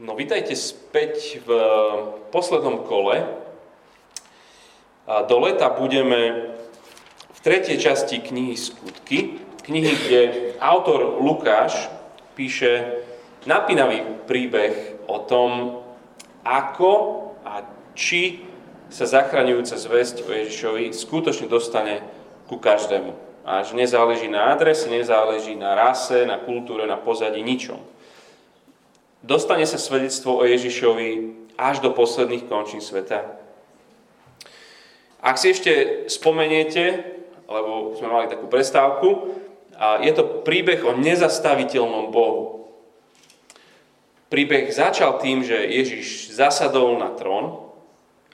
No, vítajte späť v poslednom kole. Do leta budeme v tretej časti knihy Skutky, knihy, kde autor Lukáš píše napínavý príbeh o tom, ako a či sa zachraňujúca zväzť o Ježišovi skutočne dostane ku každému. Až nezáleží na adrese, nezáleží na rase, na kultúre, na pozadí, ničom dostane sa svedectvo o Ježišovi až do posledných končín sveta. Ak si ešte spomeniete, lebo sme mali takú prestávku, je to príbeh o nezastaviteľnom Bohu. Príbeh začal tým, že Ježiš zasadol na trón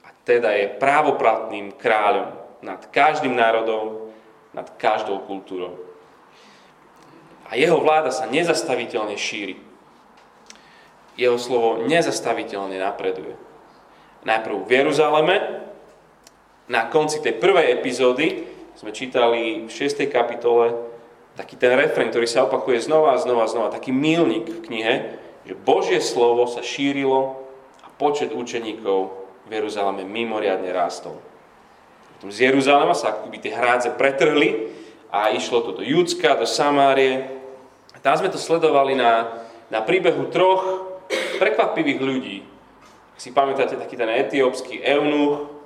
a teda je právoplatným kráľom nad každým národom, nad každou kultúrou. A jeho vláda sa nezastaviteľne šíri jeho slovo nezastaviteľne napreduje. Najprv v Jeruzaleme, na konci tej prvej epizódy sme čítali v 6. kapitole taký ten refren, ktorý sa opakuje znova a znova a znova, taký milník v knihe, že Božie slovo sa šírilo a počet učeníkov v Jeruzaleme mimoriadne rástol. Potom z Jeruzalema sa akoby tie hrádze pretrhli a išlo to do Judska, do Samárie. Tam sme to sledovali na, na príbehu troch prekvapivých ľudí. Ak si pamätáte, taký ten etiópsky eunuch,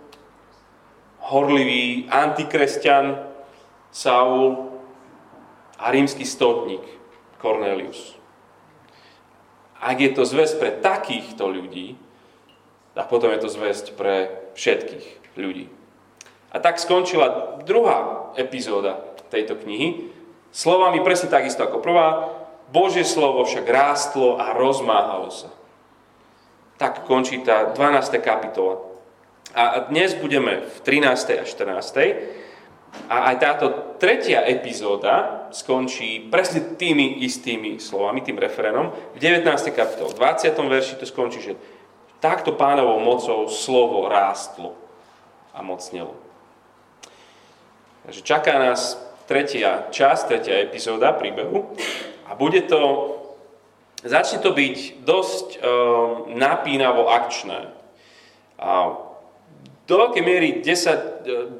horlivý antikresťan Saul a rímsky stotník Cornelius. Ak je to zväzť pre takýchto ľudí, tak potom je to zväzť pre všetkých ľudí. A tak skončila druhá epizóda tejto knihy, slovami presne takisto ako prvá, Božie slovo však rástlo a rozmáhalo sa. Tak končí tá 12. kapitola. A dnes budeme v 13. a 14. A aj táto tretia epizóda skončí presne tými istými slovami, tým referenom. V 19. kapitole, v 20. verši to skončí, že takto pánovou mocou slovo rástlo a mocnelo. Takže čaká nás tretia časť, tretia epizóda príbehu. A bude to, začne to byť dosť um, napínavo akčné. A do veľkej miery 10, e,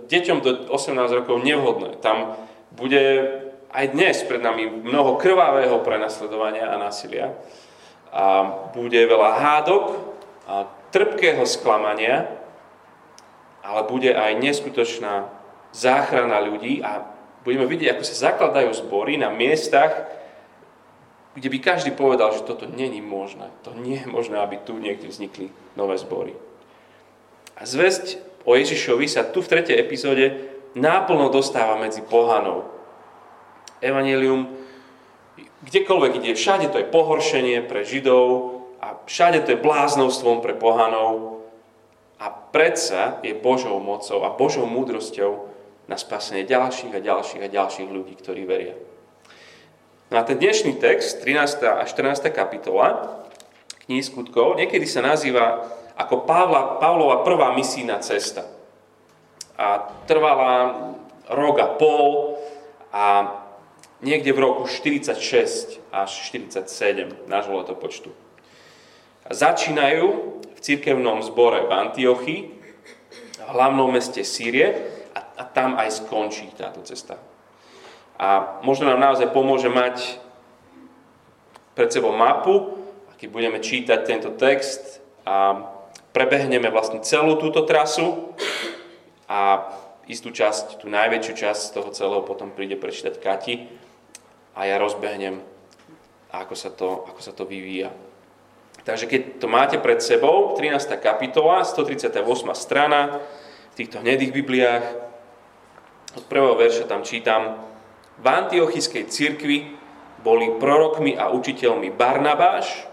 deťom do 18 rokov nevhodné. Tam bude aj dnes pred nami mnoho krvavého prenasledovania a násilia. A bude veľa hádok, a trpkého sklamania, ale bude aj neskutočná záchrana ľudí a budeme vidieť, ako sa zakladajú zbory na miestach, kde by každý povedal, že toto není možné. To nie je možné, aby tu niekde vznikli nové zbory. A zväzť o Ježišovi sa tu v tretej epizóde náplno dostáva medzi pohanov. Evangelium, kdekoľvek ide, všade to je pohoršenie pre Židov a všade to je bláznovstvom pre pohanov. A predsa je Božou mocou a Božou múdrosťou na spasenie ďalších a ďalších a ďalších ľudí, ktorí veria. No a ten dnešný text, 13. a 14. kapitola knihy skutkov, niekedy sa nazýva ako Pavla, Pavlova prvá misijná cesta. A trvala rok a pol a niekde v roku 46 až 47 nášho letopočtu. Začínajú v cirkevnom zbore v Antiochii, hlavnom meste Sýrie a, a tam aj skončí táto cesta. A možno nám naozaj pomôže mať pred sebou mapu, keď budeme čítať tento text a prebehneme vlastne celú túto trasu a istú časť, tú najväčšiu časť toho celého potom príde prečítať Kati a ja rozbehnem, ako sa to, ako sa to vyvíja. Takže keď to máte pred sebou, 13. kapitola, 138. strana, v týchto hnedých Bibliách, od prvého verša tam čítam, v antiochiskej cirkvi boli prorokmi a učiteľmi Barnabáš,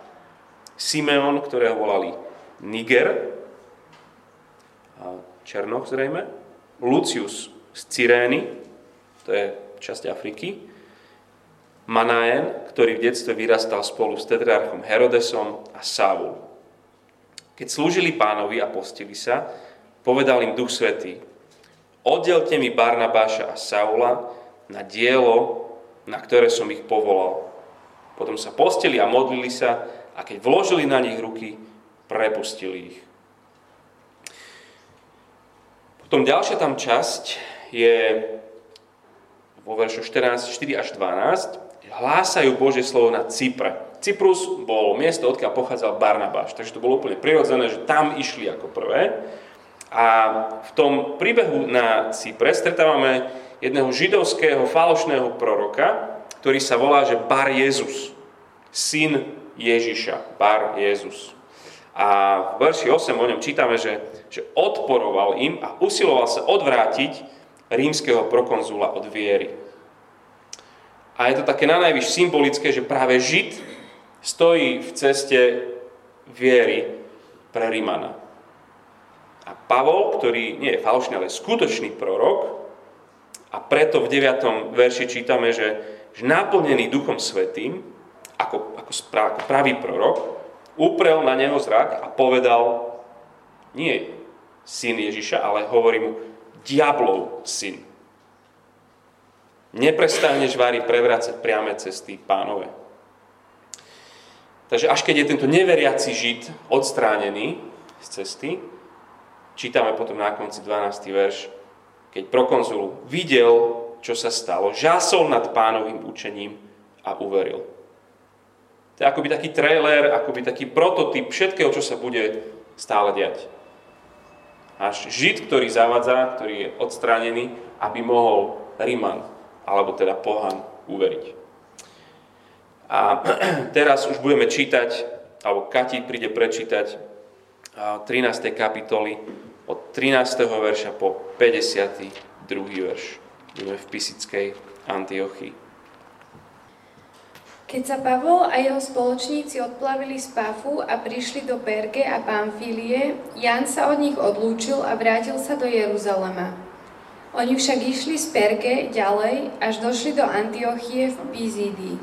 Simeon, ktorého volali Niger, Černoch zrejme, Lucius z Cyrény, to je časť Afriky, Manaen, ktorý v detstve vyrastal spolu s tetrarchom Herodesom a Saul. Keď slúžili pánovi a postili sa, povedal im Duch Svetý, oddelte mi Barnabáša a Saula, na dielo, na ktoré som ich povolal. Potom sa posteli a modlili sa a keď vložili na nich ruky, prepustili ich. Potom ďalšia tam časť je vo veršu 14, 4 až 12. Hlásajú Božie slovo na Cypre. Cyprus bol miesto, odkiaľ pochádzal Barnabáš, takže to bolo úplne prirodzené, že tam išli ako prvé. A v tom príbehu na Cypre stretávame jedného židovského falošného proroka, ktorý sa volá, že Bar Jezus, syn Ježiša, Bar Jezus. A v verši 8 o ňom čítame, že, že odporoval im a usiloval sa odvrátiť rímskeho prokonzula od viery. A je to také na najvyš symbolické, že práve Žid stojí v ceste viery pre Rímana. A Pavol, ktorý nie je falošný, ale skutočný prorok, a preto v 9. verši čítame, že, že naplnený Duchom Svetým, ako, ako, ako pravý prorok, uprel na neho zrak a povedal, nie syn Ježiša, ale hovorí mu, diablov syn. Neprestaneš vári prevrácať priame cesty pánové. Takže až keď je tento neveriaci žid odstránený z cesty, čítame potom na konci 12. verš, keď prokonzul videl, čo sa stalo, žásol nad pánovým učením a uveril. To je akoby taký trailer, akoby taký prototyp všetkého, čo sa bude stále diať. Až žid, ktorý zavadza, ktorý je odstránený, aby mohol Riman, alebo teda Pohan, uveriť. A teraz už budeme čítať, alebo Kati príde prečítať 13. kapitoly od 13. verša po 52. verš. Budeme v Pisickej Antiochii. Keď sa Pavol a jeho spoločníci odplavili z Pafu a prišli do Perge a Pamfílie, Jan sa od nich odlúčil a vrátil sa do Jeruzalema. Oni však išli z Perge ďalej, až došli do Antiochie v Pizídii.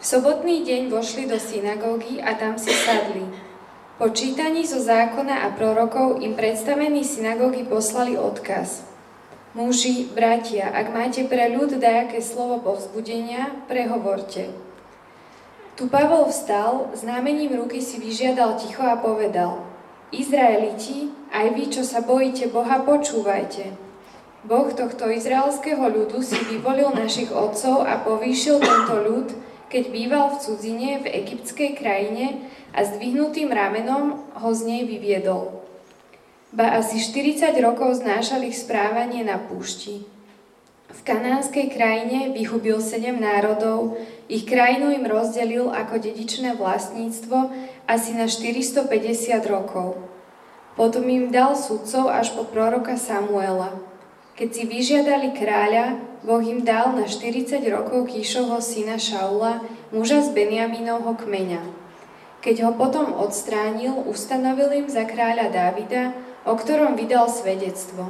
V sobotný deň vošli do synagógy a tam si sadli. Po čítaní zo zákona a prorokov im predstavení synagógy poslali odkaz – Muži, bratia, ak máte pre ľud dajaké slovo povzbudenia, prehovorte. Tu Pavol vstal, znamením ruky si vyžiadal ticho a povedal Izraeliti, aj vy, čo sa bojíte Boha, počúvajte. Boh tohto izraelského ľudu si vyvolil našich otcov a povýšil tento ľud, keď býval v cudzine v egyptskej krajine a zdvihnutým ramenom ho z nej vyviedol ba asi 40 rokov znášali správanie na púšti. V kanánskej krajine vyhubil sedem národov, ich krajinu im rozdelil ako dedičné vlastníctvo asi na 450 rokov. Potom im dal sudcov až po proroka Samuela. Keď si vyžiadali kráľa, Boh im dal na 40 rokov Kíšovho syna Šaula, muža z Benjaminovho kmeňa. Keď ho potom odstránil, ustanovil im za kráľa Dávida, o ktorom vydal svedectvo.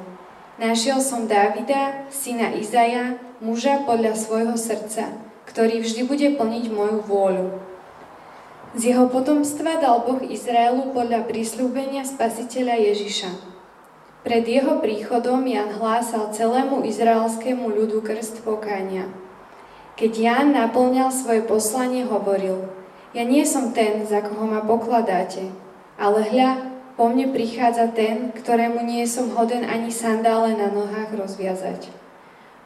Našiel som Dávida, syna Izaja, muža podľa svojho srdca, ktorý vždy bude plniť moju vôľu. Z jeho potomstva dal Boh Izraelu podľa prísľúbenia spasiteľa Ježiša. Pred jeho príchodom Jan hlásal celému izraelskému ľudu krst pokania. Keď Jan naplňal svoje poslanie, hovoril, ja nie som ten, za koho ma pokladáte, ale hľa, po mne prichádza ten, ktorému nie som hoden ani sandále na nohách rozviazať.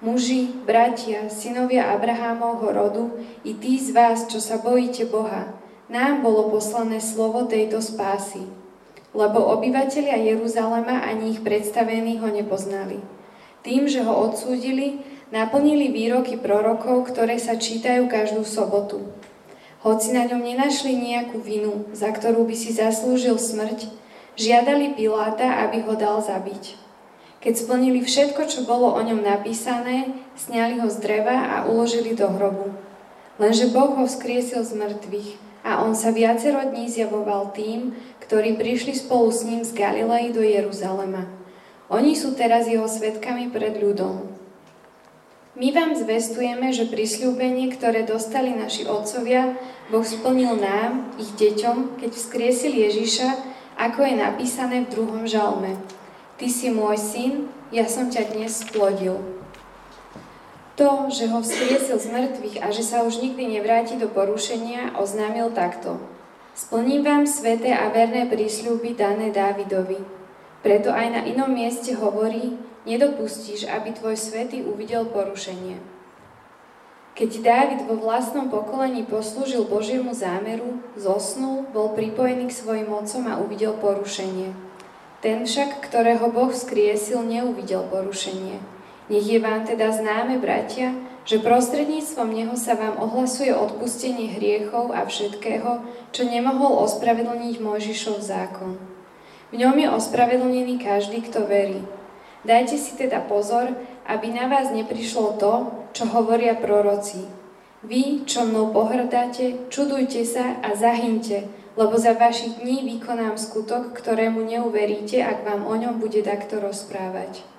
Muži, bratia, synovia Abrahámovho rodu, i tí z vás, čo sa bojíte Boha, nám bolo poslané slovo tejto spásy, lebo obyvatelia Jeruzalema ani ich predstavení ho nepoznali. Tým, že ho odsúdili, naplnili výroky prorokov, ktoré sa čítajú každú sobotu. Hoci na ňom nenašli nejakú vinu, za ktorú by si zaslúžil smrť, Žiadali Piláta, aby ho dal zabiť. Keď splnili všetko, čo bolo o ňom napísané, sňali ho z dreva a uložili do hrobu. Lenže Boh ho vzkriesil z mŕtvych a on sa viacero dní zjavoval tým, ktorí prišli spolu s ním z Galilei do Jeruzalema. Oni sú teraz jeho svetkami pred ľudom. My vám zvestujeme, že prisľúbenie, ktoré dostali naši otcovia, Boh splnil nám, ich deťom, keď vzkriesil Ježiša, ako je napísané v druhom žalme. Ty si môj syn, ja som ťa dnes splodil. To, že ho vzkriesil z mŕtvych a že sa už nikdy nevráti do porušenia, oznámil takto. Splním vám sveté a verné prísľuby dané Dávidovi. Preto aj na inom mieste hovorí, nedopustíš, aby tvoj svetý uvidel porušenie. Keď Dávid vo vlastnom pokolení poslúžil Božiemu zámeru, zosnul, bol pripojený k svojim mocom a uvidel porušenie. Ten však, ktorého Boh skriesil, neuvidel porušenie. Nech je vám teda známe, bratia, že prostredníctvom Neho sa vám ohlasuje odpustenie hriechov a všetkého, čo nemohol ospravedlniť Mojžišov zákon. V ňom je ospravedlnený každý, kto verí. Dajte si teda pozor, aby na vás neprišlo to, čo hovoria proroci. Vy, čo mnou pohrdáte, čudujte sa a zahynte, lebo za vašich dní vykonám skutok, ktorému neuveríte, ak vám o ňom bude takto rozprávať.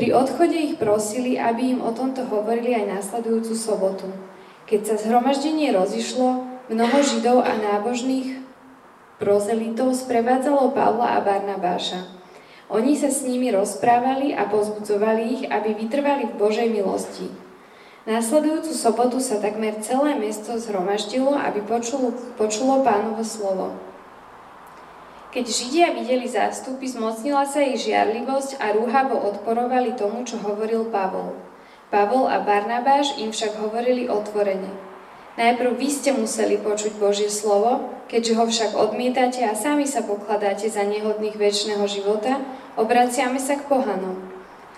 Pri odchode ich prosili, aby im o tomto hovorili aj následujúcu sobotu. Keď sa zhromaždenie rozišlo, mnoho židov a nábožných prozelitov sprevádzalo Pavla a Barnabáša. Oni sa s nimi rozprávali a pozbudzovali ich, aby vytrvali v Božej milosti. Následujúcu sobotu sa takmer celé mesto zhromaždilo, aby počulo, počulo pánovo slovo. Keď Židia videli zástupy, zmocnila sa ich žiarlivosť a rúhavo odporovali tomu, čo hovoril Pavol. Pavol a Barnabáš im však hovorili otvorene. Najprv vy ste museli počuť Božie slovo, keďže ho však odmietate a sami sa pokladáte za nehodných väčšného života, obraciame sa k pohanom.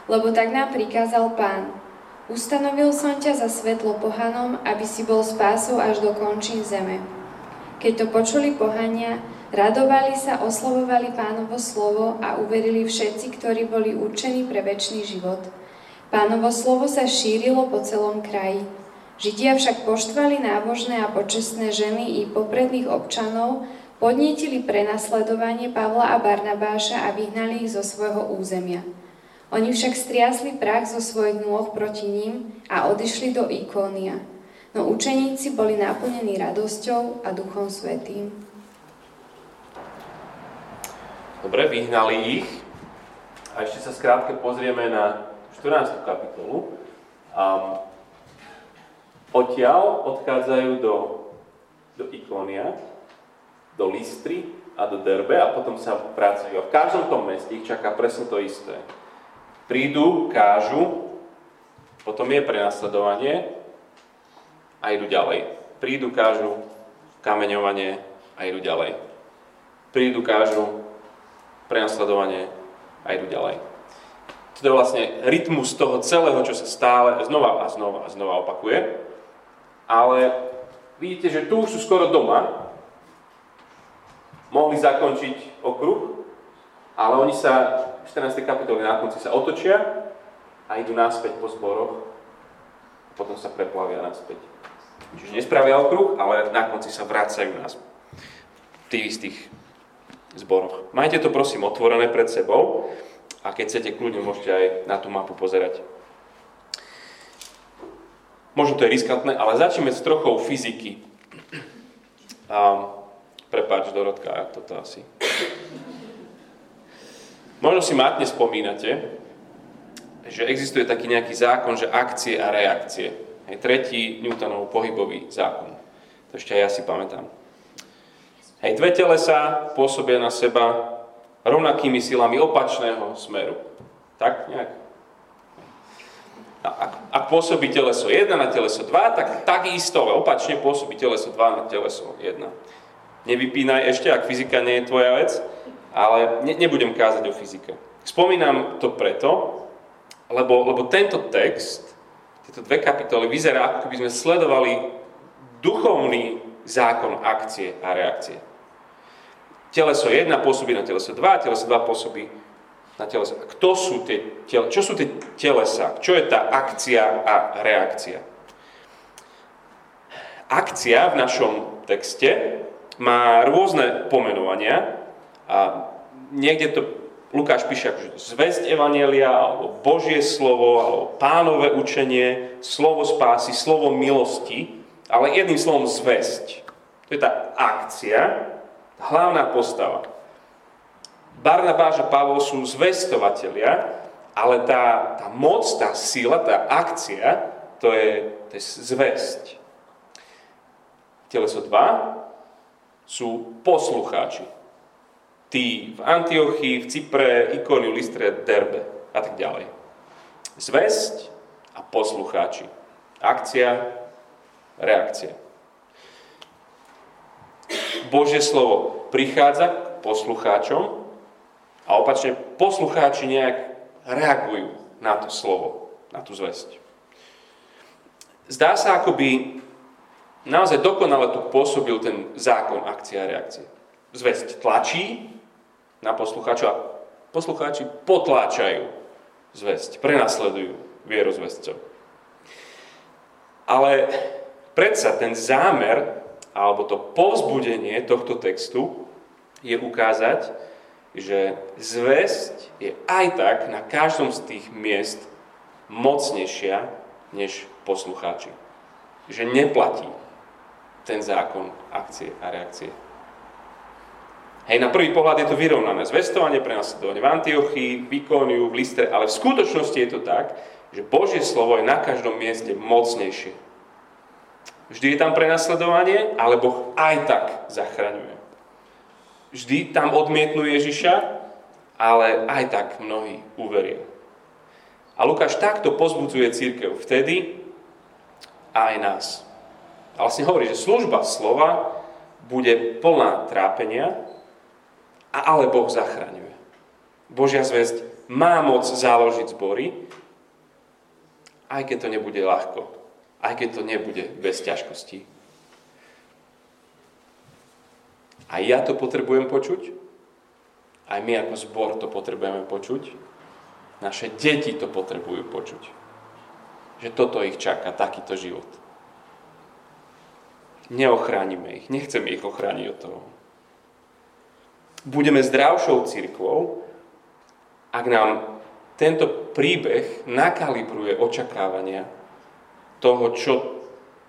Lebo tak nám prikázal pán. Ustanovil som ťa za svetlo pohanom, aby si bol spásou až do končín zeme. Keď to počuli pohania, Radovali sa, oslovovali pánovo slovo a uverili všetci, ktorí boli určení pre väčší život. Pánovo slovo sa šírilo po celom kraji. Židia však poštvali nábožné a počestné ženy i popredných občanov, podnietili prenasledovanie Pavla a Barnabáša a vyhnali ich zo svojho územia. Oni však striasli prach zo svojich nôh proti ním a odišli do Ikónia. No učeníci boli naplnení radosťou a Duchom Svetým. Dobre, vyhnali ich. A ešte sa skrátke pozrieme na 14. kapitolu. Um, odtiaľ odchádzajú do, do Ikónia, do Listry a do Derbe a potom sa pracujú. A v každom tom meste ich čaká presne to isté. Prídu, kážu, potom je prenasledovanie a idú ďalej. Prídu, kážu, kameňovanie a idú ďalej. Prídu, kážu, prenasledovanie a idú ďalej. To je vlastne rytmus toho celého, čo sa stále znova a znova a znova opakuje. Ale vidíte, že tu už sú skoro doma. Mohli zakončiť okruh, ale oni sa v 14. kapitole na konci sa otočia a idú naspäť po zboroch a potom sa preplavia naspäť. Čiže nespravia okruh, ale na konci sa vracajú naspäť. V tých istých zboroch. Majte to prosím otvorené pred sebou a keď chcete, kľudne môžete aj na tú mapu pozerať. Možno to je riskantné, ale začneme s trochou fyziky. A, prepáč, Dorotka, ak toto asi. Možno si mátne spomínate, že existuje taký nejaký zákon, že akcie a reakcie. Je tretí Newtonov pohybový zákon. To ešte aj ja si pamätám. Hej, dve telesa pôsobia na seba rovnakými silami opačného smeru. Tak nejak. Ak, ak pôsobí teleso 1 na teleso 2, tak takisto, opačne pôsobí teleso 2 na teleso 1. Nevypínaj ešte, ak fyzika nie je tvoja vec, ale ne, nebudem kázať o fyzike. Spomínam to preto, lebo, lebo tento text, tieto dve kapitoly, vyzerá, ako keby sme sledovali duchovný zákon akcie a reakcie. Teleso 1 pôsobí na teleso 2, teleso 2 pôsobí na teleso. Kto sú tie tele, čo sú tie telesa? Čo je tá akcia a reakcia? Akcia v našom texte má rôzne pomenovania a niekde to Lukáš píše akože zväzť Evanielia, alebo Božie slovo, alebo pánové učenie, slovo spásy, slovo milosti, ale jedným slovom zväzť. To je tá akcia, hlavná postava. Barnabáš a Pavol sú zvestovatelia, ale tá, tá moc, tá sila, tá akcia, to je, to je zväzť. Teleso 2 sú poslucháči. Tí v Antiochii, v Cypre, Ikoniu, Listre, Derbe a tak ďalej. Zväzť a poslucháči. Akcia, reakcia. Božie slovo prichádza k poslucháčom a opačne poslucháči nejak reagujú na to slovo, na tú zväzť. Zdá sa, ako by naozaj dokonale tu pôsobil ten zákon akcia a reakcie. Zväzť tlačí na poslucháčov a poslucháči potláčajú zväzť, prenasledujú vierozvesťov. Ale predsa ten zámer alebo to povzbudenie tohto textu je ukázať, že zväzť je aj tak na každom z tých miest mocnejšia než poslucháči. Že neplatí ten zákon akcie a reakcie. Hej, na prvý pohľad je to vyrovnané. Zvestovanie, prenasledovanie v Antiochii, v Ikoniu, v Listre, ale v skutočnosti je to tak, že Božie slovo je na každom mieste mocnejšie. Vždy je tam prenasledovanie, ale Boh aj tak zachraňuje. Vždy tam odmietnú Ježiša, ale aj tak mnohí uveria. A Lukáš takto pozbudzuje církev vtedy aj nás. A vlastne hovorí, že služba slova bude plná trápenia, a ale Boh zachraňuje. Božia zväzť má moc založiť zbory, aj keď to nebude ľahko, aj keď to nebude bez ťažkostí. A ja to potrebujem počuť, aj my ako zbor to potrebujeme počuť, naše deti to potrebujú počuť, že toto ich čaká, takýto život neochránime ich, nechceme ich ochrániť od toho. Budeme zdravšou církvou, ak nám tento príbeh nakalibruje očakávania toho, čo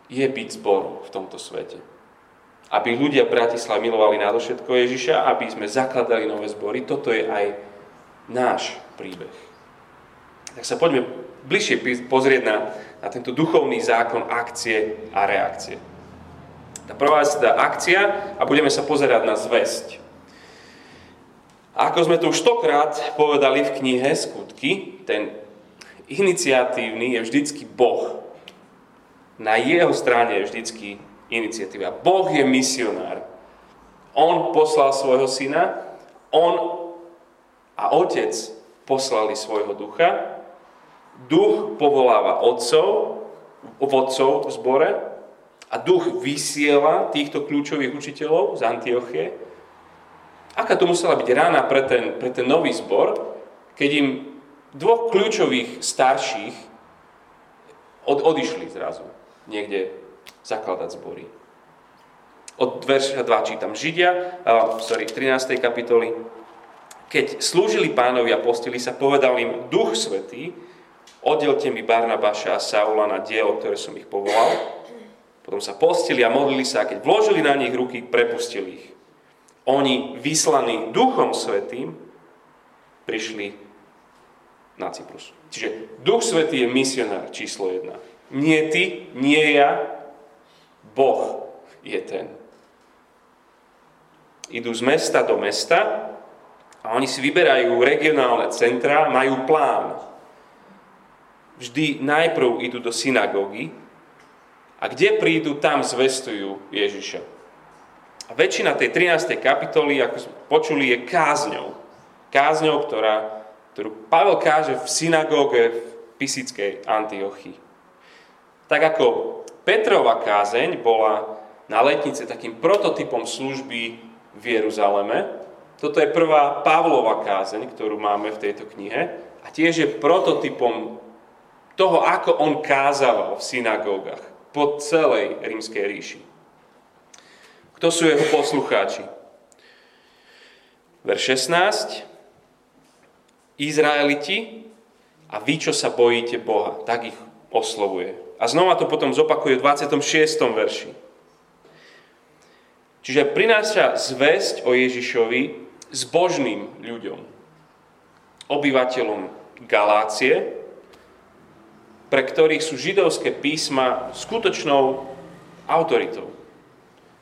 je byť zboru v tomto svete. Aby ľudia v Bratislave milovali všetko Ježiša, aby sme zakladali nové zbory, toto je aj náš príbeh. Tak sa poďme bližšie pozrieť na, na tento duchovný zákon akcie a reakcie. Tá prvá je teda akcia a budeme sa pozerať na zväzť. Ako sme tu už stokrát povedali v knihe Skutky, ten iniciatívny je vždycky Boh. Na jeho strane je vždycky iniciatíva. Boh je misionár. On poslal svojho syna, on a otec poslali svojho ducha. Duch povoláva otcov, vodcov v zbore a duch vysiela týchto kľúčových učiteľov z Antiochie. Aká to musela byť rána pre ten, pre ten nový zbor, keď im dvoch kľúčových starších od, odišli zrazu niekde zakladať zbory. Od verša 2 čítam Židia, sorry, 13. kapitoly. Keď slúžili pánovi a postili sa, povedal im Duch Svetý, oddelte mi Barnabáša a Saula na dielo, ktoré som ich povolal, potom sa postili a modlili sa a keď vložili na nich ruky, prepustili ich. Oni, vyslaní Duchom Svetým, prišli na Cyprus. Čiže Duch Svetý je misionár číslo jedna. Nie ty, nie ja, Boh je ten. Idú z mesta do mesta a oni si vyberajú regionálne centra, majú plán. Vždy najprv idú do synagógy, a kde prídu, tam zvestujú Ježiša. A väčšina tej 13. kapitoly, ako sme počuli, je kázňou. Kázňou, ktorá, ktorú Pavel káže v synagóge v Pisickej Antiochii. Tak ako Petrova kázeň bola na letnice takým prototypom služby v Jeruzaleme, toto je prvá Pavlova kázeň, ktorú máme v tejto knihe a tiež je prototypom toho, ako on kázal v synagógach po celej rímskej ríši. Kto sú jeho poslucháči? Verš 16. Izraeliti a vy, čo sa bojíte Boha. Tak ich oslovuje. A znova to potom zopakuje v 26. verši. Čiže prináša zväzť o Ježišovi zbožným ľuďom, obyvateľom Galácie, pre ktorých sú židovské písma skutočnou autoritou.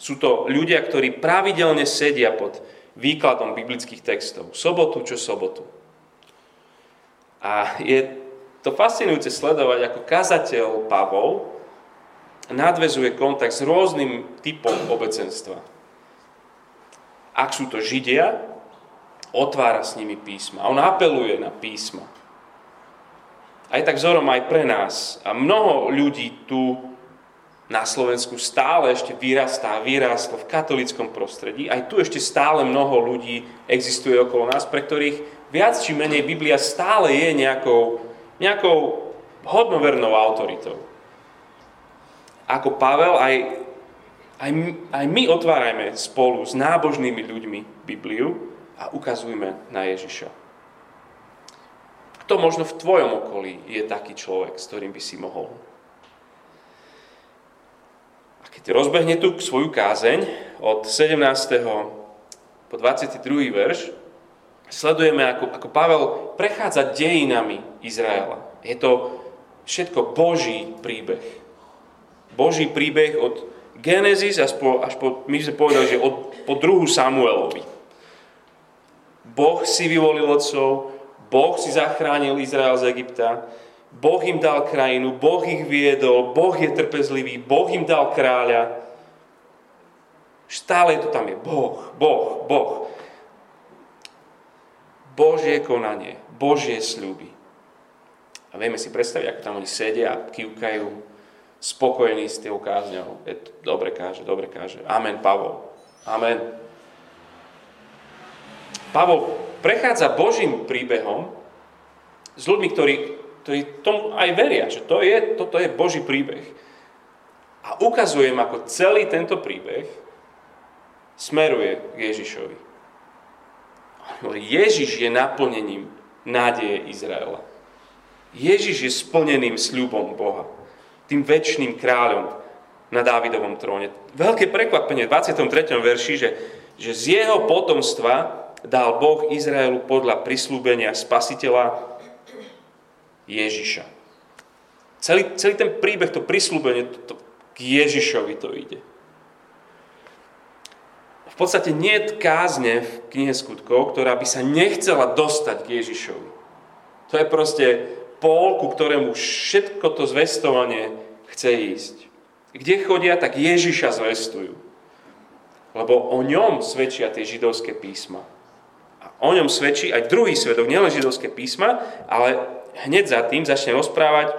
Sú to ľudia, ktorí pravidelne sedia pod výkladom biblických textov. Sobotu čo sobotu. A je to fascinujúce sledovať, ako kazateľ Pavol nadvezuje kontakt s rôznym typom obecenstva. Ak sú to Židia, otvára s nimi písma. On apeluje na písma. Aj tak vzorom aj pre nás. A mnoho ľudí tu na Slovensku stále ešte vyrastá, vyrástlo v katolickom prostredí. Aj tu ešte stále mnoho ľudí existuje okolo nás, pre ktorých viac či menej Biblia stále je nejakou, nejakou hodnovernou autoritou. Ako Pavel, aj, aj, aj my otvárajme spolu s nábožnými ľuďmi Bibliu a ukazujme na Ježiša. Kto možno v tvojom okolí je taký človek, s ktorým by si mohol keď rozbehne tu svoju kázeň od 17. po 22. verš, sledujeme, ako, ako Pavel prechádza dejinami Izraela. Je to všetko Boží príbeh. Boží príbeh od Genesis až po, až po my sme povedali, že od, po druhu Samuelovi. Boh si vyvolil otcov, Boh si zachránil Izrael z Egypta, Boh im dal krajinu, Boh ich viedol, Boh je trpezlivý, Boh im dal kráľa. Stále to tam je. Boh, Boh, Boh. Božie konanie, Božie sľuby. A vieme si predstaviť, ako tam oni sedia a kývkajú, spokojení s tým kázňou. Je to, dobre káže, dobre káže. Amen, Pavol. Amen. Pavol prechádza Božím príbehom s ľuďmi, ktorí ktorí tomu aj veria, že to je, toto je Boží príbeh. A ukazujem, ako celý tento príbeh smeruje k Ježišovi. Ježiš je naplnením nádeje Izraela. Ježiš je splneným sľubom Boha. Tým väčšným kráľom na Dávidovom tróne. Veľké prekvapenie v 23. verši, že, že z jeho potomstva dal Boh Izraelu podľa prislúbenia spasiteľa Ježiša. Celý, celý ten príbeh, to prislúbenie, to, to, k Ježišovi to ide. V podstate nie je kázne v knihe skutkov, ktorá by sa nechcela dostať k Ježišovi. To je proste pol, ku ktorému všetko to zvestovanie chce ísť. Kde chodia, tak Ježiša zvestujú. Lebo o ňom svedčia tie židovské písma. A o ňom svedčí aj druhý svedok, nielen židovské písma, ale hneď za tým začne rozprávať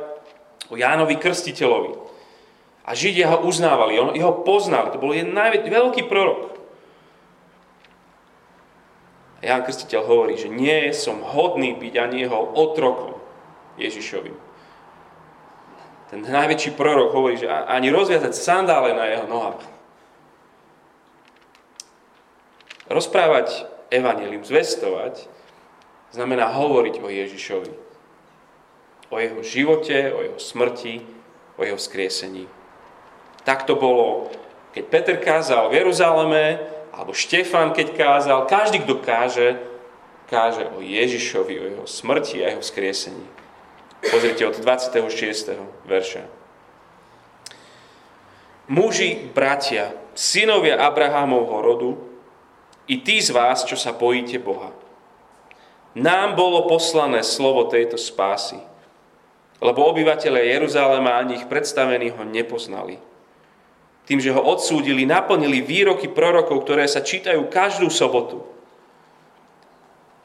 o Jánovi Krstiteľovi. A Židia ho uznávali, jeho poznali, to bol jeden najväč, veľký prorok. Ján Krstiteľ hovorí, že nie som hodný byť ani jeho otrokom Ježišovým. Ten najväčší prorok hovorí, že ani rozviazať sandále na jeho nohách. Rozprávať evanelium, zvestovať, znamená hovoriť o Ježišovi o jeho živote, o jeho smrti, o jeho skriesení. Tak to bolo, keď Peter kázal v Jeruzaleme, alebo Štefan, keď kázal, každý, kto káže, káže o Ježišovi, o jeho smrti a jeho skriesení. Pozrite od 26. verša. Muži, bratia, synovia Abrahámovho rodu, i tí z vás, čo sa bojíte Boha. Nám bolo poslané slovo tejto spásy – lebo obyvateľe Jeruzalema ani ich predstavení ho nepoznali. Tým, že ho odsúdili, naplnili výroky prorokov, ktoré sa čítajú každú sobotu.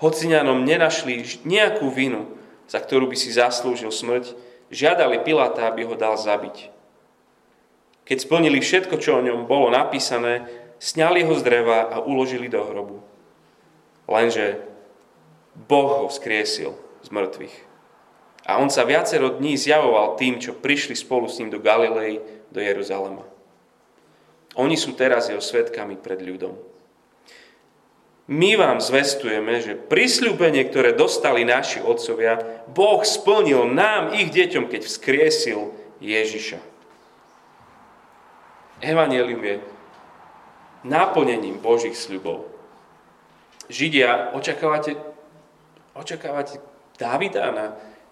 Hociňanom nenašli nejakú vinu, za ktorú by si zaslúžil smrť, žiadali Piláta, aby ho dal zabiť. Keď splnili všetko, čo o ňom bolo napísané, sňali ho z dreva a uložili do hrobu. Lenže Boh ho skriesil z mŕtvych. A on sa viacero dní zjavoval tým, čo prišli spolu s ním do Galilei, do Jeruzalema. Oni sú teraz jeho svetkami pred ľudom. My vám zvestujeme, že prisľúbenie, ktoré dostali naši otcovia, Boh splnil nám, ich deťom, keď vzkriesil Ježiša. Evangelium je naplnením Božích sľubov. Židia, očakávate, očakávate Davida na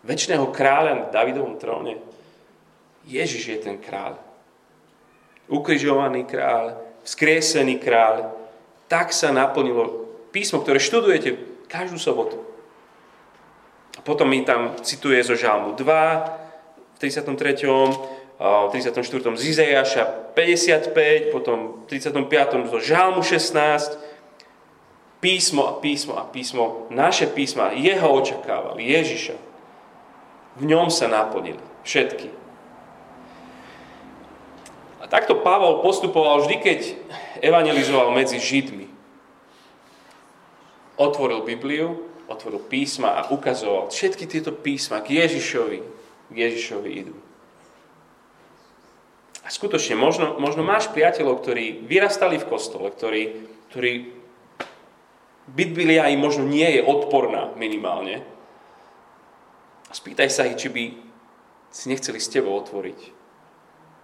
väčšného kráľa na Davidovom tróne. Ježiš je ten kráľ. Ukrižovaný kráľ, vzkriesený kráľ, tak sa naplnilo písmo, ktoré študujete každú sobotu. A potom mi tam cituje zo Žalmu 2, v 33. 34. z Izajaša 55, potom v 35. zo Žalmu 16, písmo a písmo a písmo, naše písma, jeho očakávali, Ježiša. V ňom sa naplnili všetky. Takto Pavol postupoval vždy, keď evangelizoval medzi Židmi. Otvoril Bibliu, otvoril písma a ukazoval všetky tieto písma k Ježišovi, k Ježišovi idú. A skutočne, možno, možno máš priateľov, ktorí vyrastali v kostole, ktorí, ktorí Biblia im možno nie je odporná minimálne. A spýtaj sa ich, či by si nechceli s tebou otvoriť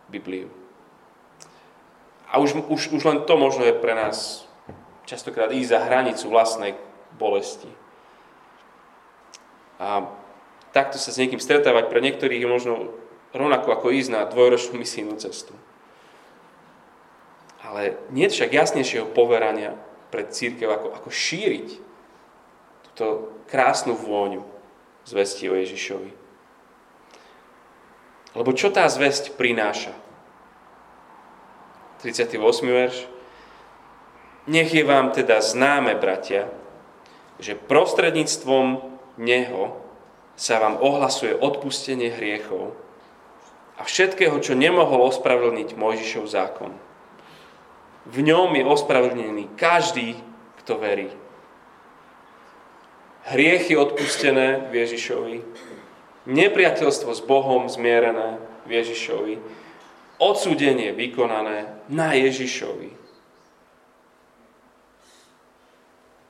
Bibliu. A už, už, už len to možno je pre nás častokrát ísť za hranicu vlastnej bolesti. A takto sa s niekým stretávať pre niektorých je možno rovnako ako ísť na dvojročnú misijnú cestu. Ale nie však jasnejšieho poverania pre církev, ako, ako šíriť túto krásnu vôňu zvesti o Ježišovi. Lebo čo tá zväzť prináša? 38. verš. Nech je vám teda známe, bratia, že prostredníctvom Neho sa vám ohlasuje odpustenie hriechov, a všetkého, čo nemohol ospravedlniť Mojžišov zákon. V ňom je ospravedlnený každý, kto verí. Hriechy odpustené v Ježišovi, nepriateľstvo s Bohom zmierené v Ježišovi, odsúdenie vykonané na Ježišovi.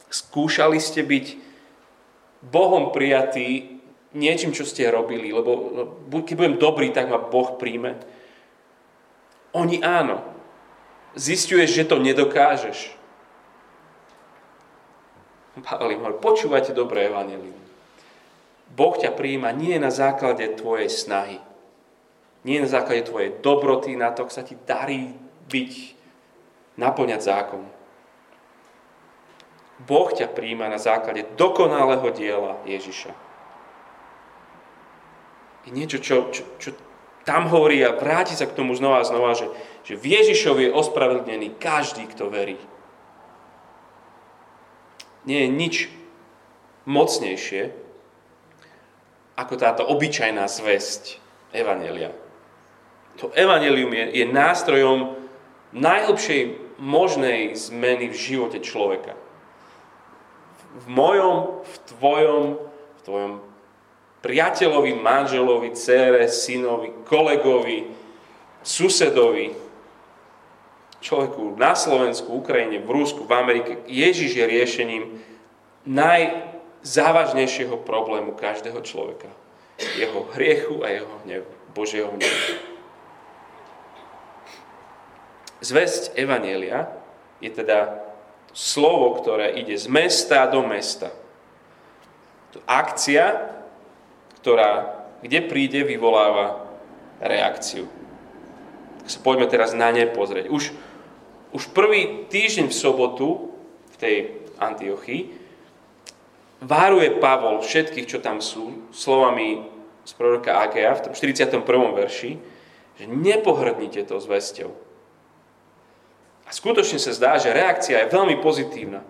Skúšali ste byť Bohom prijatí niečím, čo ste robili, lebo keď budem dobrý, tak ma Boh príjme. Oni áno. Zistuješ, že to nedokážeš. Pavel im počúvajte dobré evanelium. Boh ťa príjma nie na základe tvojej snahy. Nie na základe tvojej dobroty, na to, sa ti darí byť, naplňať zákon. Boh ťa príjma na základe dokonalého diela Ježiša je niečo, čo, čo, čo tam hovorí a vráti sa k tomu znova a znova, že, že v Ježišovi je ospravedlnený každý, kto verí. Nie je nič mocnejšie ako táto obyčajná zväzť Evanelia. To Evanelium je, je nástrojom najhlbšej možnej zmeny v živote človeka. V mojom, v tvojom, v tvojom priateľovi, manželovi, cére, synovi, kolegovi, susedovi, človeku na Slovensku, Ukrajine, v Rusku, v Amerike. Ježiš je riešením najzávažnejšieho problému každého človeka. Jeho hriechu a jeho hnevu, Božieho hnevu. Zväzť Evanielia je teda slovo, ktoré ide z mesta do mesta. To akcia, ktorá, kde príde, vyvoláva reakciu. Tak sa poďme teraz na ne pozrieť. Už, už prvý týždeň v sobotu v tej Antiochii váruje Pavol všetkých, čo tam sú, slovami z proroka Agea v tom 41. verši, že nepohrdnite to zväzťou. Skutočne sa zdá, že reakcia je veľmi pozitívna.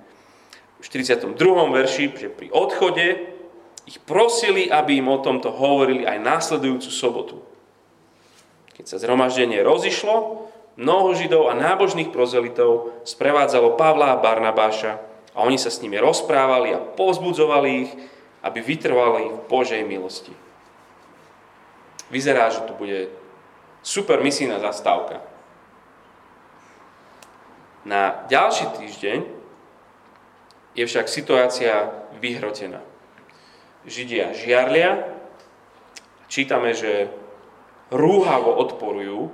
V 42. verši, že pri odchode ich prosili, aby im o tomto hovorili aj následujúcu sobotu. Keď sa zhromaždenie rozišlo, mnoho židov a nábožných prozelitov sprevádzalo Pavla a Barnabáša a oni sa s nimi rozprávali a povzbudzovali ich, aby vytrvali v Božej milosti. Vyzerá, že tu bude super misijná zastávka. Na ďalší týždeň je však situácia vyhrotená. Židia žiarlia. Čítame, že rúhavo odporujú.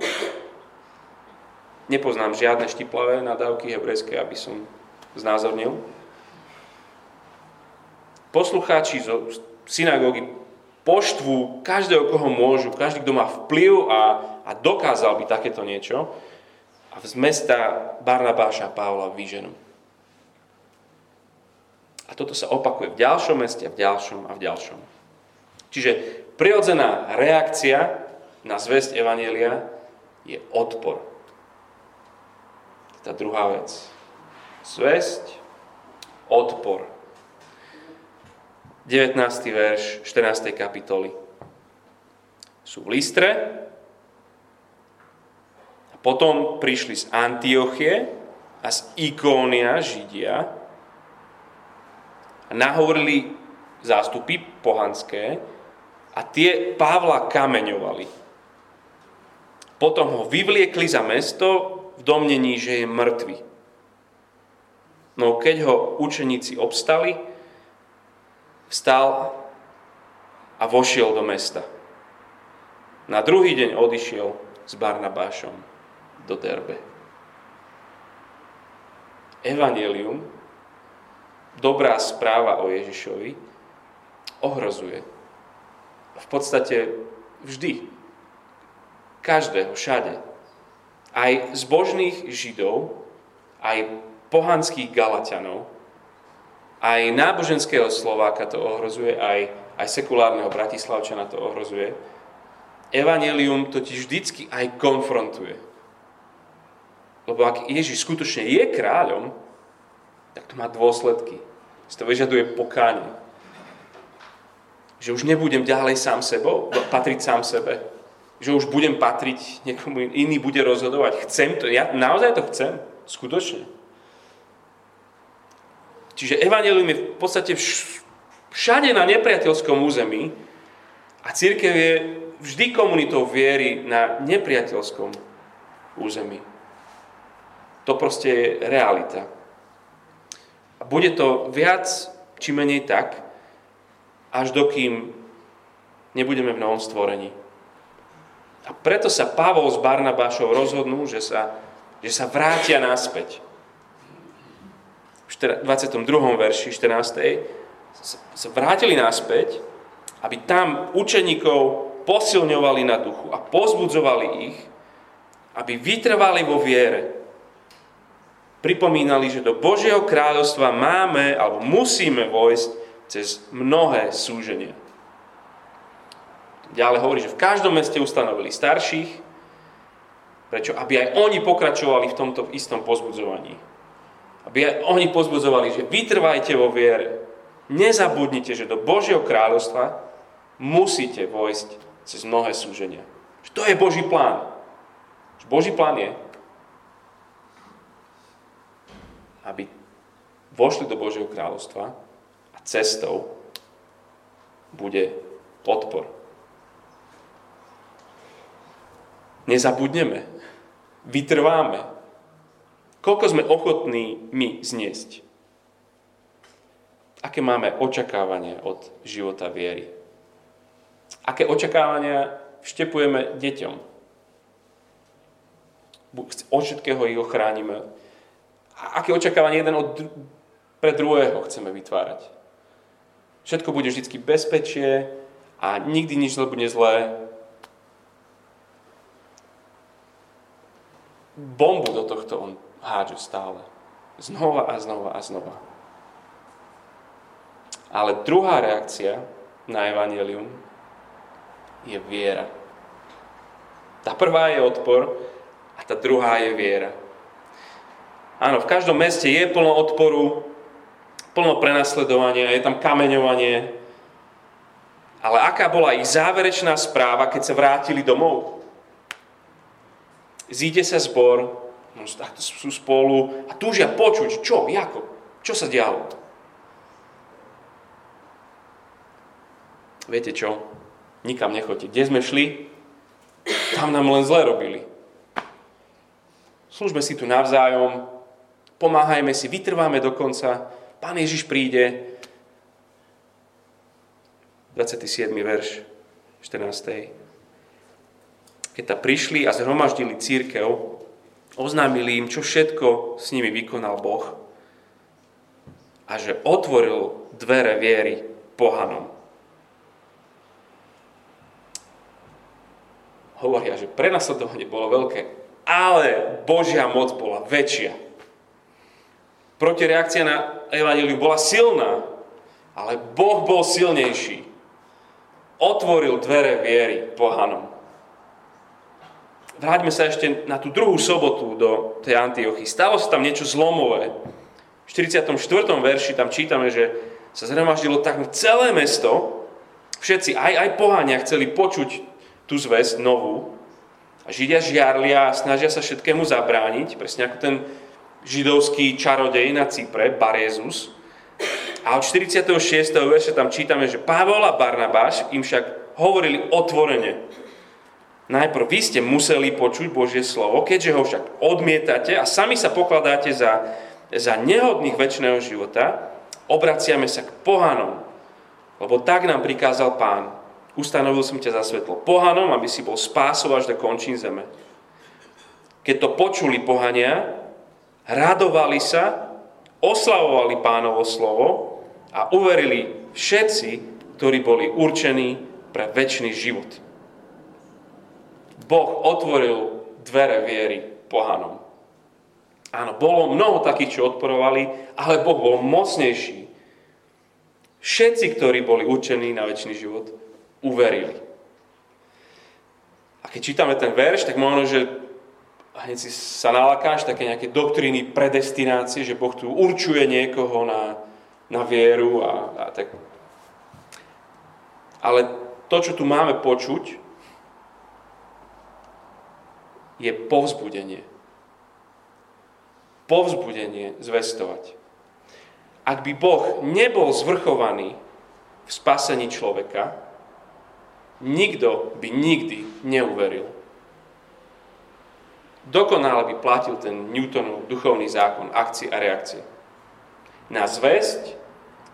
Nepoznám žiadne štiplavé nadávky hebrejské, aby som znázornil. Poslucháči zo synagógy poštvu každého, koho môžu, každý, kto má vplyv a, a dokázal by takéto niečo. A z mesta Barnabáša Pavla vyženú. A toto sa opakuje v ďalšom meste, v ďalšom a v ďalšom. Čiže prirodzená reakcia na zväzť Evanielia je odpor. Tá druhá vec. Zväzť, odpor. 19. verš 14. kapitoly. Sú v Listre potom prišli z Antiochie a z Ikónia Židia a nahovorili zástupy pohanské a tie Pavla kameňovali. Potom ho vyvliekli za mesto v domnení, že je mŕtvy. No keď ho učeníci obstali, vstal a vošiel do mesta. Na druhý deň odišiel s Barnabášom do Derbe. Evangelium, dobrá správa o Ježišovi, ohrozuje. V podstate vždy. Každého, všade. Aj zbožných Židov, aj pohanských Galatianov, aj náboženského Slováka to ohrozuje, aj, aj sekulárneho Bratislavčana to ohrozuje. Evangelium totiž vždycky aj konfrontuje. Lebo ak Ježiš skutočne je kráľom, tak to má dôsledky. Si to vyžaduje pokánie. Že už nebudem ďalej sám sebou, patriť sám sebe. Že už budem patriť, niekomu iný bude rozhodovať. Chcem to, ja naozaj to chcem, skutočne. Čiže evanelium je v podstate všade na nepriateľskom území a církev je vždy komunitou viery na nepriateľskom území. To proste je realita. A bude to viac či menej tak, až dokým nebudeme v novom stvorení. A preto sa Pavol s Barnabášou rozhodnú, že sa, že sa vrátia naspäť v 22. verši 14. sa vrátili naspäť, aby tam učeníkov posilňovali na duchu a pozbudzovali ich, aby vytrvali vo viere. Pripomínali, že do Božieho kráľovstva máme alebo musíme vojsť cez mnohé súženia. Ďalej hovorí, že v každom meste ustanovili starších, prečo? Aby aj oni pokračovali v tomto istom pozbudzovaní. Aby oni pozbudzovali, že vytrvajte vo viere. Nezabudnite, že do Božieho kráľovstva musíte vojsť cez mnohé súženia. Že to je Boží plán. Boží plán je, aby vošli do Božieho kráľovstva a cestou bude odpor. Nezabudneme. Vytrváme. Koľko sme ochotní my zniesť? Aké máme očakávania od života viery? Aké očakávania vštepujeme deťom? Od všetkého ich ochránime. Aké očakávanie jeden od pre druhého chceme vytvárať? Všetko bude vždy bezpečie a nikdy nič nebude zlé. Bombu do tohto on hádžu stále. Znova a znova a znova. Ale druhá reakcia na evanelium je viera. Tá prvá je odpor a tá druhá je viera. Áno, v každom meste je plno odporu, plno prenasledovania, je tam kameňovanie. Ale aká bola ich záverečná správa, keď sa vrátili domov? Zíde sa zbor, No, sú spolu a túžia počuť, čo, ako, čo sa dialo. Viete čo? Nikam nechoďte. Kde sme šli? Tam nám len zle robili. Služme si tu navzájom, pomáhajme si, vytrváme do konca. Pán Ježiš príde. 27. verš 14. Keď ta prišli a zhromaždili církev, oznámili im, čo všetko s nimi vykonal Boh a že otvoril dvere viery pohanom. Hovoria, že prenasledovanie bolo veľké, ale Božia moc bola väčšia. Protireakcia na evanelium bola silná, ale Boh bol silnejší. Otvoril dvere viery pohanom. Vráťme sa ešte na tú druhú sobotu do tej Antiochy. Stalo sa tam niečo zlomové. V 44. verši tam čítame, že sa zhromaždilo takmer celé mesto. Všetci, aj, aj pohania, chceli počuť tú zväzť novú. A Židia žiarlia a snažia sa všetkému zabrániť, presne ako ten židovský čarodej na Cypre, Barezus. A od 46. verša tam čítame, že Pavol a Barnabáš im však hovorili otvorene, Najprv vy ste museli počuť Božie slovo, keďže ho však odmietate a sami sa pokladáte za, za nehodných väčšného života, obraciame sa k pohanom, lebo tak nám prikázal pán. Ustanovil som ťa za svetlo pohanom, aby si bol spásov až do končín zeme. Keď to počuli pohania, radovali sa, oslavovali pánovo slovo a uverili všetci, ktorí boli určení pre väčší život. Boh otvoril dvere viery pohanom. Áno, bolo mnoho takých, čo odporovali, ale Boh bol mocnejší. Všetci, ktorí boli učení na väčší život, uverili. A keď čítame ten verš, tak možno, že hneď si sa nalakáš také nejaké doktríny predestinácie, že Boh tu určuje niekoho na, na vieru a, a tak. Ale to, čo tu máme počuť, je povzbudenie. Povzbudenie zvestovať. Ak by Boh nebol zvrchovaný v spasení človeka, nikto by nikdy neuveril. Dokonale by platil ten Newtonov duchovný zákon akcie a reakcie. Na zväzť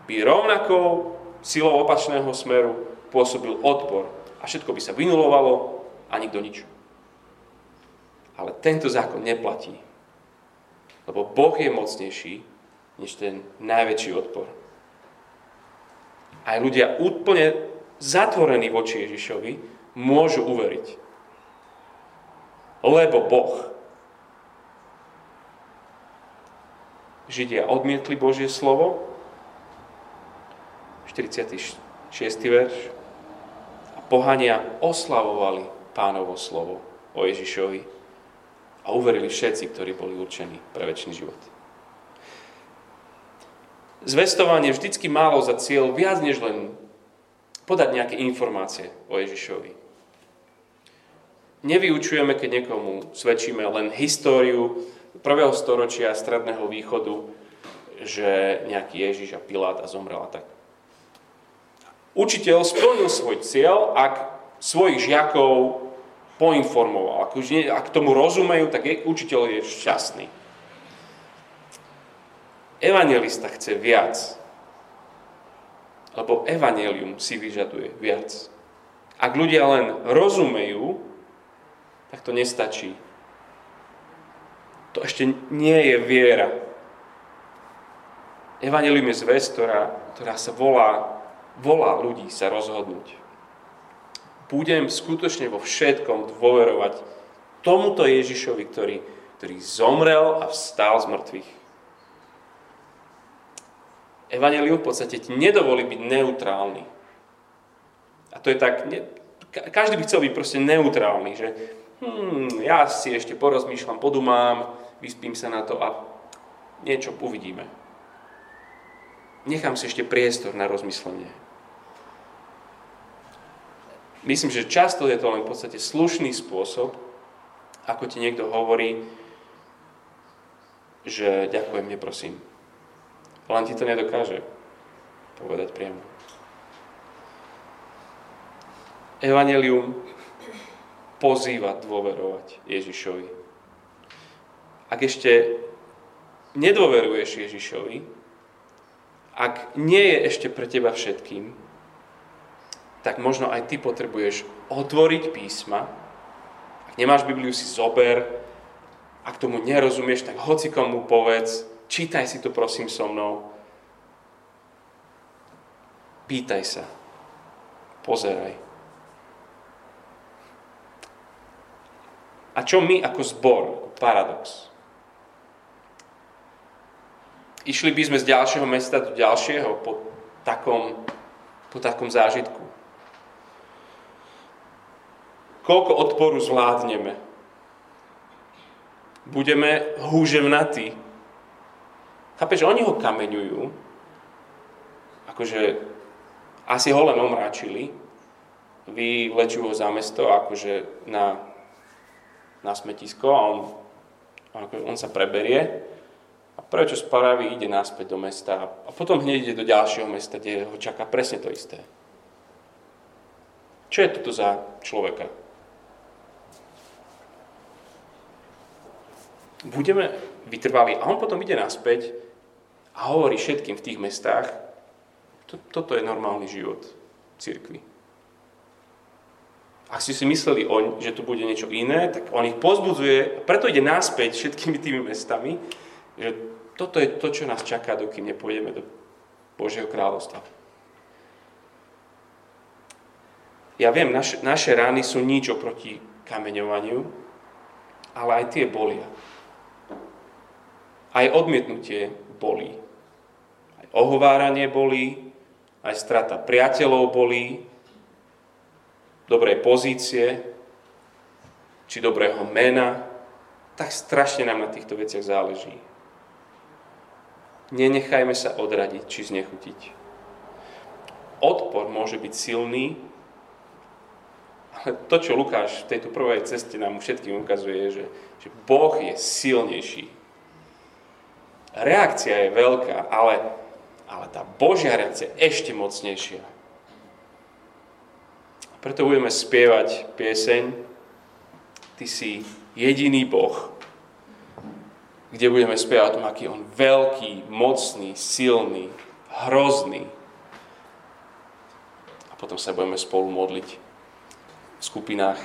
by rovnakou silou opačného smeru pôsobil odpor a všetko by sa vynulovalo a nikto nič. Ale tento zákon neplatí. Lebo Boh je mocnejší než ten najväčší odpor. Aj ľudia úplne zatvorení voči Ježišovi môžu uveriť. Lebo Boh. Židia odmietli Božie slovo, 46. verš, a pohania oslavovali pánovo slovo o Ježišovi a uverili všetci, ktorí boli určení pre väčší život. Zvestovanie vždycky málo za cieľ viac než len podať nejaké informácie o Ježišovi. Nevyučujeme, keď niekomu svedčíme len históriu prvého storočia Stredného východu, že nejaký Ježiš a Pilát a zomrel a tak. Učiteľ splnil svoj cieľ, ak svojich žiakov poinformoval. Ak, už nie, ak tomu rozumejú, tak je, učiteľ je šťastný. Evangelista chce viac. Lebo evanelium si vyžaduje viac. Ak ľudia len rozumejú, tak to nestačí. To ešte nie je viera. Evangelium je zväz, ktorá, ktorá sa volá, volá ľudí sa rozhodnúť budem skutočne vo všetkom dôverovať tomuto Ježišovi, ktorý, ktorý zomrel a vstal z mŕtvych. Evangelium v podstate ti nedovolí byť neutrálny. A to je tak, ne, každý by chcel byť proste neutrálny, že hmm, ja si ešte porozmýšľam, podumám, vyspím sa na to a niečo uvidíme. Nechám si ešte priestor na rozmyslenie. Myslím, že často je to len v podstate slušný spôsob, ako ti niekto hovorí, že ďakujem, neprosím. Len ti to nedokáže povedať priamo. Evangelium pozýva dôverovať Ježišovi. Ak ešte nedôveruješ Ježišovi, ak nie je ešte pre teba všetkým, tak možno aj ty potrebuješ otvoriť písma. Ak nemáš Bibliu, si zober. Ak tomu nerozumieš, tak hoci komu povedz, čítaj si to prosím so mnou. Pýtaj sa. Pozeraj. A čo my ako zbor? Paradox. Išli by sme z ďalšieho mesta do ďalšieho po takom, po takom zážitku. Koľko odporu zvládneme? Budeme húževnatí. Chápeš, oni ho kameňujú, akože asi ho len omráčili, vylečujú ho za mesto, akože na, na smetisko a on, on sa preberie a prvé, čo spraví, ide naspäť do mesta a potom hneď ide do ďalšieho mesta, kde ho čaká presne to isté. Čo je toto za človeka? Budeme vytrvali a on potom ide naspäť a hovorí všetkým v tých mestách, to, toto je normálny život církvy. Ak si si mysleli, on, že tu bude niečo iné, tak on ich pozbudzuje, preto ide naspäť všetkými tými mestami, že toto je to, čo nás čaká, dokým nepôjdeme do Božieho kráľovstva. Ja viem, naše, naše rány sú nič oproti kameňovaniu, ale aj tie bolia. Aj odmietnutie bolí. Aj ohováranie bolí, aj strata priateľov bolí, dobrej pozície, či dobrého mena, tak strašne nám na týchto veciach záleží. Nenechajme sa odradiť či znechutiť. Odpor môže byť silný, ale to, čo Lukáš v tejto prvej ceste nám všetkým ukazuje, že, že Boh je silnejší. Reakcia je veľká, ale, ale tá Božia reakcia je ešte mocnejšia. Preto budeme spievať pieseň Ty si jediný Boh, kde budeme spievať o tom, aký on veľký, mocný, silný, hrozný. A potom sa budeme spolu modliť v skupinách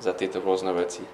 za tieto rôzne veci.